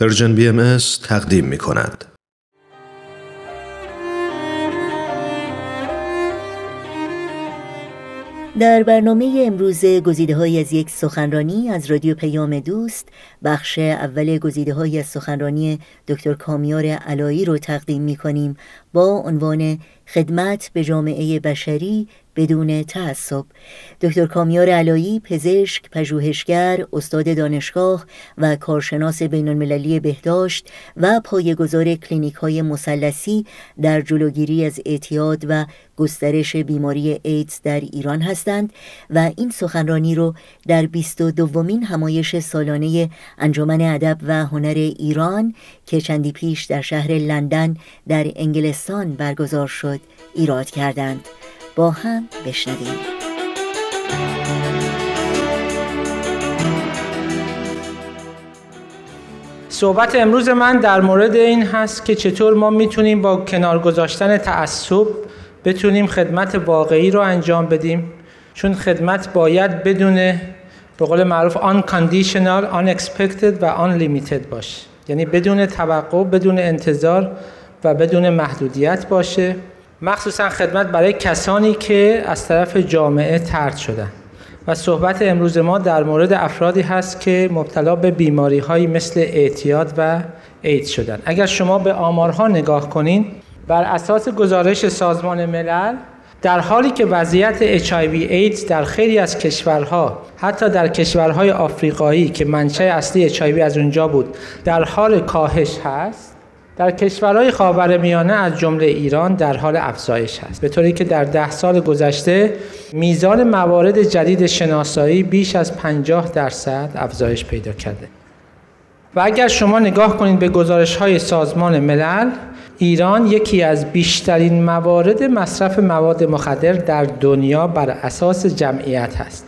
Persian BMS تقدیم می کند. در برنامه امروز گزیده های از یک سخنرانی از رادیو پیام دوست بخش اول گزیده های از سخنرانی دکتر کامیار علایی رو تقدیم می کنیم با عنوان خدمت به جامعه بشری بدون تعصب. دکتر کامیار علایی پزشک، پژوهشگر، استاد دانشگاه و کارشناس بین المللی بهداشت و پایه‌گذار کلینیک های مسلسی در جلوگیری از اعتیاد و گسترش بیماری ایدز در ایران هستند و این سخنرانی رو در 22 دومین همایش سالانه انجمن ادب و هنر ایران که چندی پیش در شهر لندن در انگلستان برگزار شد. ایراد کردند با هم بشنویم. صحبت امروز من در مورد این هست که چطور ما می‌تونیم با کنار گذاشتن تعصب بتونیم خدمت واقعی رو انجام بدیم. چون خدمت باید بدون به قول معروف unconditional, unexpected و unlimited باشه. یعنی بدون توقع، بدون انتظار و بدون محدودیت باشه. مخصوصا خدمت برای کسانی که از طرف جامعه ترد شدن. و صحبت امروز ما در مورد افرادی هست که مبتلا به بیماری هایی مثل اعتیاد و اید شدن. اگر شما به آمارها نگاه کنین بر اساس گزارش سازمان ملل در حالی که وضعیت HIV ایدز در خیلی از کشورها حتی در کشورهای آفریقایی که منشأ اصلی HIV از اونجا بود در حال کاهش هست در کشورهای خاورمیانه از جمله ایران در حال افزایش است. به طوری که در ده سال گذشته میزان موارد جدید شناسایی بیش از 50 درصد افزایش پیدا کرده. و اگر شما نگاه کنید به گزارش های سازمان ملل ایران یکی از بیشترین موارد مصرف مواد مخدر در دنیا بر اساس جمعیت هست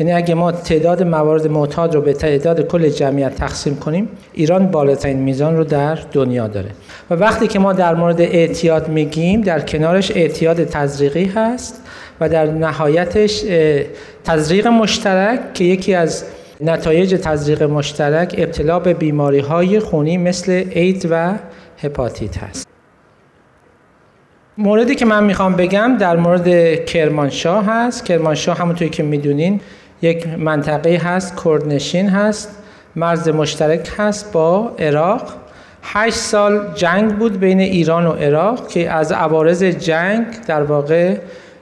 یعنی اگه ما تعداد موارد معتاد رو به تعداد کل جمعیت تقسیم کنیم ایران بالاترین میزان رو در دنیا داره. و وقتی که ما در مورد اعتیاد میگیم در کنارش اعتیاد تزریقی هست و در نهایتش تزریق مشترک که یکی از نتایج تزریق مشترک ابتلا به بیماری های خونی مثل اید و هپاتیت هست. موردی که من می‌خوام بگم در مورد کرمانشاه هست. کرمانشاه همونطوری که می‌دونین یک منطقه هست کردنشین هست مرز مشترک هست با عراق. هشت سال جنگ بود بین ایران و عراق که از عوارض جنگ در واقع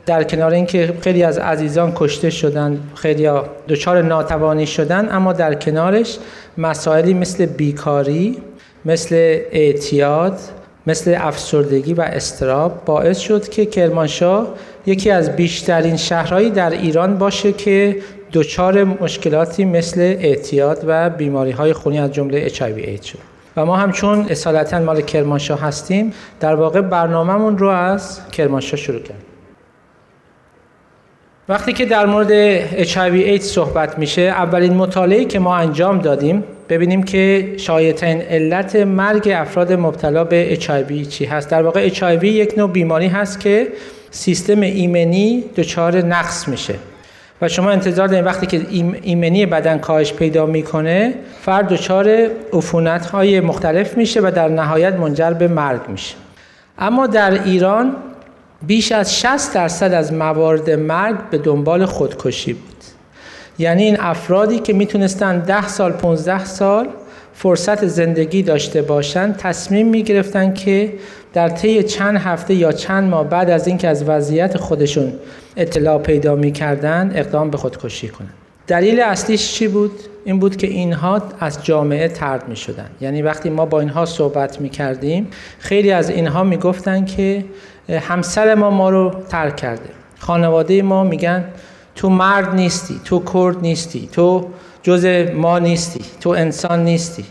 در کنار اینکه خیلی از عزیزان کشته شدن خیلی دچار ناتوانی شدن اما در کنارش مسائلی مثل بیکاری مثل اعتیاد مثل افسردگی و استراب باعث شد که کرمانشاه یکی از بیشترین شهرهایی در ایران باشه که دچار مشکلاتی مثل اعتیاد و بیماری های خونی از جمله HIV اید شد. و ما هم چون اصالتا مال کرمانشاه هستیم در واقع برنامهمون رو از کرمانشاه شروع کردیم وقتی که در مورد HIV اید صحبت میشه اولین مطالعه که ما انجام دادیم ببینیم که شایعترین علت مرگ افراد مبتلا به HIV چی هست. در واقع HIV یک نوع بیماری هست که سیستم ایمنی دچار نقص میشه. و شما انتظار دارید وقتی که ایمنی بدن کاهش پیدا می‌کنه فرد دچار عفونت های مختلف میشه و در نهایت منجر به مرگ میشه. اما در ایران بیش از 60 درصد از موارد مرگ به دنبال خودکشی بود. یعنی این افرادی که می‌تونستن 10 سال 15 سال فرصت زندگی داشته باشند تصمیم می گرفتن که در طی چند هفته یا چند ماه بعد از اینکه از وضعیت خودشون اطلاع پیدا می کردن اقدام به خودکشی کنند دلیل اصلیش چی بود؟ این بود که اینها از جامعه ترد می شدن. یعنی وقتی ما با اینها صحبت می کردیم خیلی از اینها می گفتن که همسر ما ما رو ترک کرده خانواده ما میگن تو مرد نیستی تو کرد نیستی تو جز ما نیستی تو انسان نیستی.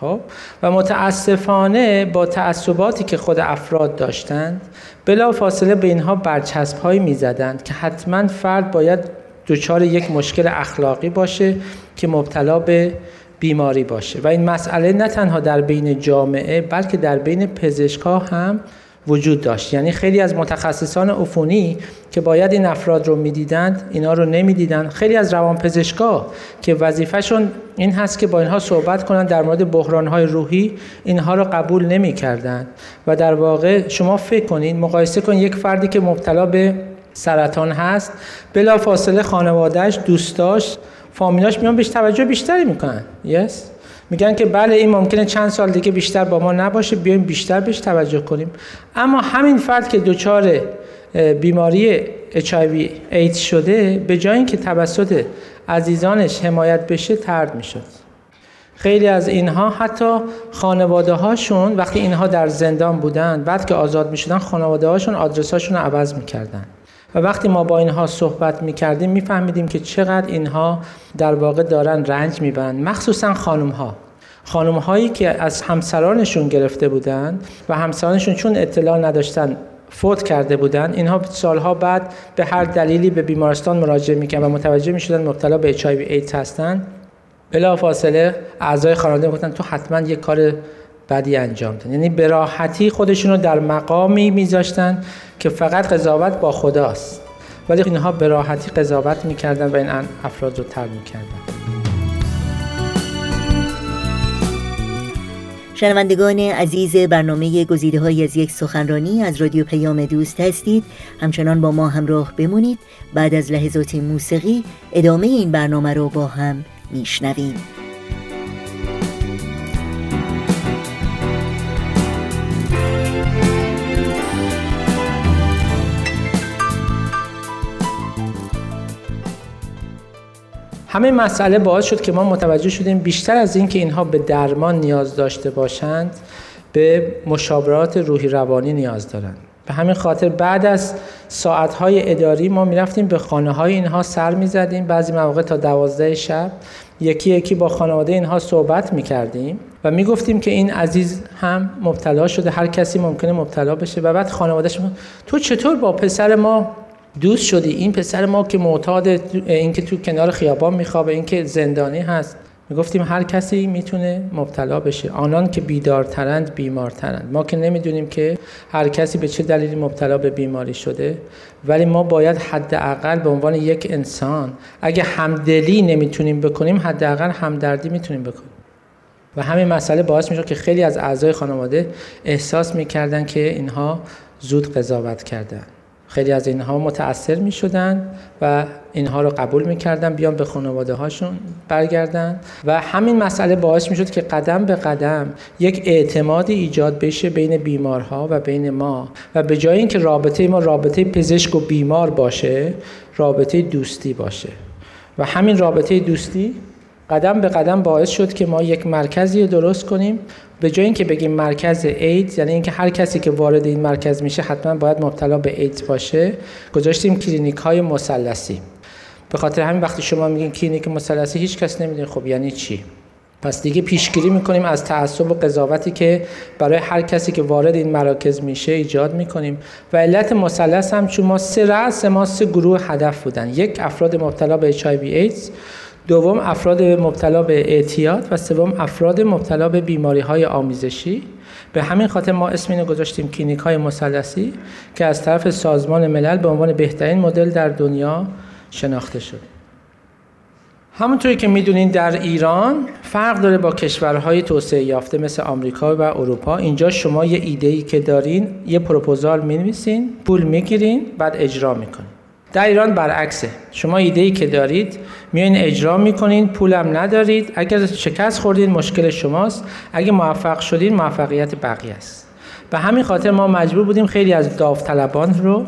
خب؟ و متاسفانه با تعصباتی که خود افراد داشتند بلا فاصله به اینها برچسب هایی می زدند که حتما فرد باید دچار یک مشکل اخلاقی باشه که مبتلا به بیماری باشه. و این مسئله نه تنها در بین جامعه بلکه در بین پزشکا هم وجود داشت. یعنی خیلی از متخصصان عفونی که باید این افراد رو می‌دیدند اینا رو نمی‌دیدند. خیلی از روانپزشکا که وظیفهشون این هست که با اینها صحبت کنند در مورد بحرانهای روحی اینها رو قبول نمی‌کردند. و در واقع شما فکر کنید مقایسه کنید یک فردی که مبتلا به سرطان هست بلا فاصله خانوادهش دوستاش فامیلاش میان بهش توجه بیشتری می‌کنن. Yes? میگن که بله این ممکنه چند سال دیگه بیشتر با ما نباشه بیایم بیشتر بهش توجه کنیم. اما همین فرد که دچار بیماری HIV ایدز شده به جای اینکه توسط عزیزانش حمایت بشه ترد می‌شد. خیلی از اینها حتی خانواده هاشون وقتی اینها در زندان بودن بعد که آزاد می شدن خانواده هاشون آدرس هاشون رو عوض می‌کردن. و وقتی ما با اینها صحبت می‌کردیم میفهمیدیم که چقدر اینها در واقع دارن رنج می‌برند مخصوصا خانم ها خانم هایی که از همسرانشون گرفته بودند و همسرانشون چون اطلاع نداشتن فوت کرده بودن اینها سالها بعد به هر دلیلی به بیمارستان مراجعه می‌کنن و متوجه می‌شدن مبتلا به HIV ایدز هستن. بلا فاصله اعضای خانواده گفتن تو حتما یه کار بدی انجام دادن. یعنی به راحتی خودشون رو در مقامی میذاشتن که فقط قضاوت با خداست. ولی اینها به راحتی قضاوت می‌کردن و این افراد رو تر می‌کردن. شنوندگان عزیز برنامه گزیده های از یک سخنرانی از رادیو پیام دوست هستید. همچنان با ما همراه بمونید. بعد از لحظات موسیقی ادامه این برنامه رو با هم میشنویم. همه مسئله باعث شد که ما متوجه شدیم بیشتر از اینکه اینها به درمان نیاز داشته باشند به مشاورات روحی روانی نیاز دارند. به همین خاطر بعد از ساعتهای اداری ما می‌رفتیم به خانه های اینها سر می‌زدیم بعضی مواقع تا دوازده شب. یکی یکی با خانواده اینها صحبت می‌کردیم و می‌گفتیم که این عزیز هم مبتلا شده هر کسی ممکنه مبتلا بشه. و بعد خانوادهش تو چطور با پسر ما دوست شدی. این پسر ما که معتاد اینکه تو کنار خیابان میخوابه اینکه زندانی هست. می‌گفتیم هر کسی می‌تونه مبتلا بشه. آنان که بیدارترند بیمارترند. ما که نمی‌دونیم که هر کسی به چه دلیلی مبتلا به بیماری شده ولی ما باید حداقل به عنوان یک انسان اگه همدلی نمی‌تونیم بکنیم حداقل همدردی می‌تونیم بکنیم. و همین مسئله باعث میشه که خیلی از اعضای خانواده احساس می‌کردن که اینها زود قضاوت کردن. خیلی از اینها متاثر می شدن و اینها رو قبول می کردن بیان به خانواده هاشون برگردن. و همین مسئله باعث می شد که قدم به قدم یک اعتمادی ایجاد بشه بین بیمارها و بین ما. و به جای اینکه رابطه ما رابطه پزشک و بیمار باشه رابطه دوستی باشه. و همین رابطه دوستی قدم به قدم باعث شد که ما یک مرکزی درست کنیم. به جای اینکه بگیم مرکز ایدز یعنی اینکه هر کسی که وارد این مرکز میشه حتما باید مبتلا به ایدز باشه. گذاشتیم کلینیک های مثلثی. به خاطر همین وقتی شما میگین کلینیک مثلثی هیچ کس نمی‌دونه خب یعنی چی. پس دیگه پیشگیری می‌کنیم از تعصب و قضاوتی که برای هر کسی که وارد این مراکز میشه ایجاد می‌کنیم. و علت مثلث هم چون ما سه رأس ما سه گروه هدف بودن. یک افراد مبتلا به HIV ایدز دوم افراد مبتلا به اعتیاد و سوم افراد مبتلا به بیماری های آمیزشی. به همین خاطر ما اسم اینو گذاشتیم کلینیک های مثلثی که از طرف سازمان ملل به عنوان بهترین مدل در دنیا شناخته شد همونطوری که می‌دونین در ایران فرق داره با کشورهای توسعه یافته مثل آمریکا و اروپا. اینجا شما یه ایده ای که دارین یه پروپوزال می‌نویسین پول می‌گیرین بعد اجرا می‌کنین. در ایران برعکسه. شما ایده ای که دارید میایین اجرا می‌کنین پولم ندارید. اگر شکست خوردین مشکل شماست. اگه موفق شدین موفقیت بقیه است. به همین خاطر ما مجبور بودیم خیلی از داوطلبان رو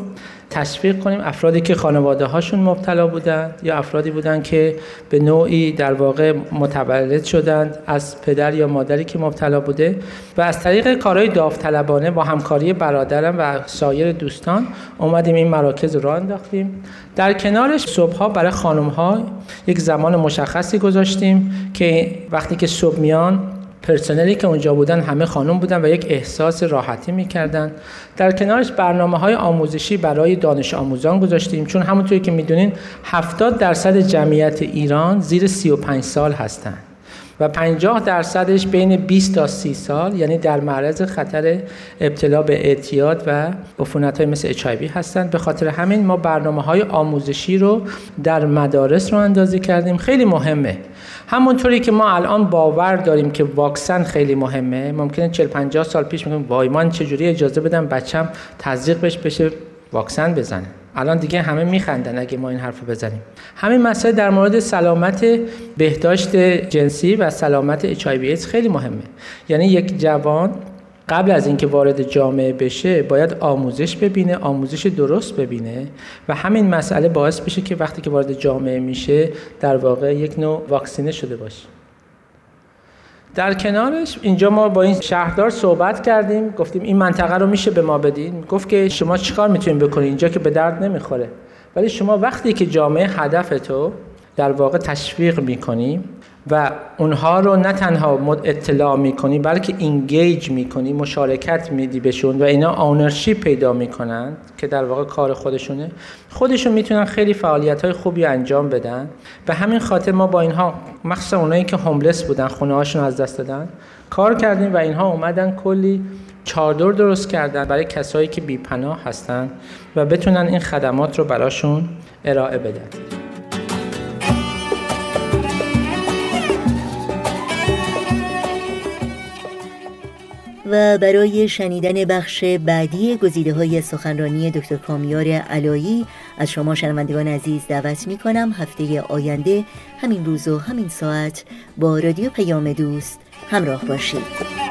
تشویق کنیم افرادی که خانواده هاشون مبتلا بودند یا افرادی بودند که به نوعی در واقع متولد شدند از پدر یا مادری که مبتلا بوده و از طریق کارهای داوطلبانه با همکاری برادرم و سایر دوستان اومدیم این مراکز رو انداختیم. در کنارش صبح برای خانم ها یک زمان مشخصی گذاشتیم که وقتی که صبح میان پرسنلی که اونجا بودن همه خانم بودن و یک احساس راحتی می‌کردن. در کنارش برنامه های آموزشی برای دانش آموزان گذاشتیم چون همونطوری که می‌دونین 70 درصد جمعیت ایران زیر 35 سال هستند و 50 درصدش بین 20 تا 30 سال یعنی در معرض خطر ابتلا به اعتیاد و عفونت های مثل اچ هستند. به خاطر همین ما برنامه های آموزشی رو در مدارس رو اندازی کردیم. خیلی مهمه. همونطوری که ما الان باور داریم که واکسن خیلی مهمه ممکنه 40 50 سال پیش میگم وای من چجوری اجازه بدم بچم تزریق بهش بشه واکسن بزنه. الان دیگه همه میخندن اگه ما این حرف بزنیم. همین مسئله در مورد سلامت بهداشت جنسی و سلامت اچ خیلی مهمه. یعنی یک جوان قبل از اینکه وارد جامعه بشه باید آموزش ببینه آموزش درست ببینه و همین مسئله باعث بشه که وقتی که وارد جامعه میشه در واقع یک نوع واکسینه شده باشه. در کنارش اینجا ما با این شهردار صحبت کردیم گفتیم این منطقه رو میشه به ما بدین. گفت که شما چیکار می‌تونید بکنید اینجا که به درد نمی‌خوره. ولی شما وقتی که جامعه هدف تو در واقع تشویق می‌کنی و اونها رو نه تنها اطلاع می‌کنی بلکه اینگیج می‌کنی مشارکت میدی بهشون و اینا آنرشی پیدا می‌کنن که در واقع کار خودشونه. خودشون می‌تونن خیلی فعالیت های خوبی انجام بدن و همین خاطر ما با اینها مخصوصا اونایی که هوملس بودن خونه هاشون از دست دادن کار کردیم و اینها اومدن کلی چادر درست کردن برای کسایی که بیپناه هستن و بتونن این خدمات رو براشون ارائه بدن. و برای شنیدن بخش بعدی گزیده های سخنرانی دکتر کامیار علایی از شما شنوندگان عزیز دعوت می کنم هفته آینده همین روز و همین ساعت با رادیو پیام دوست همراه باشید.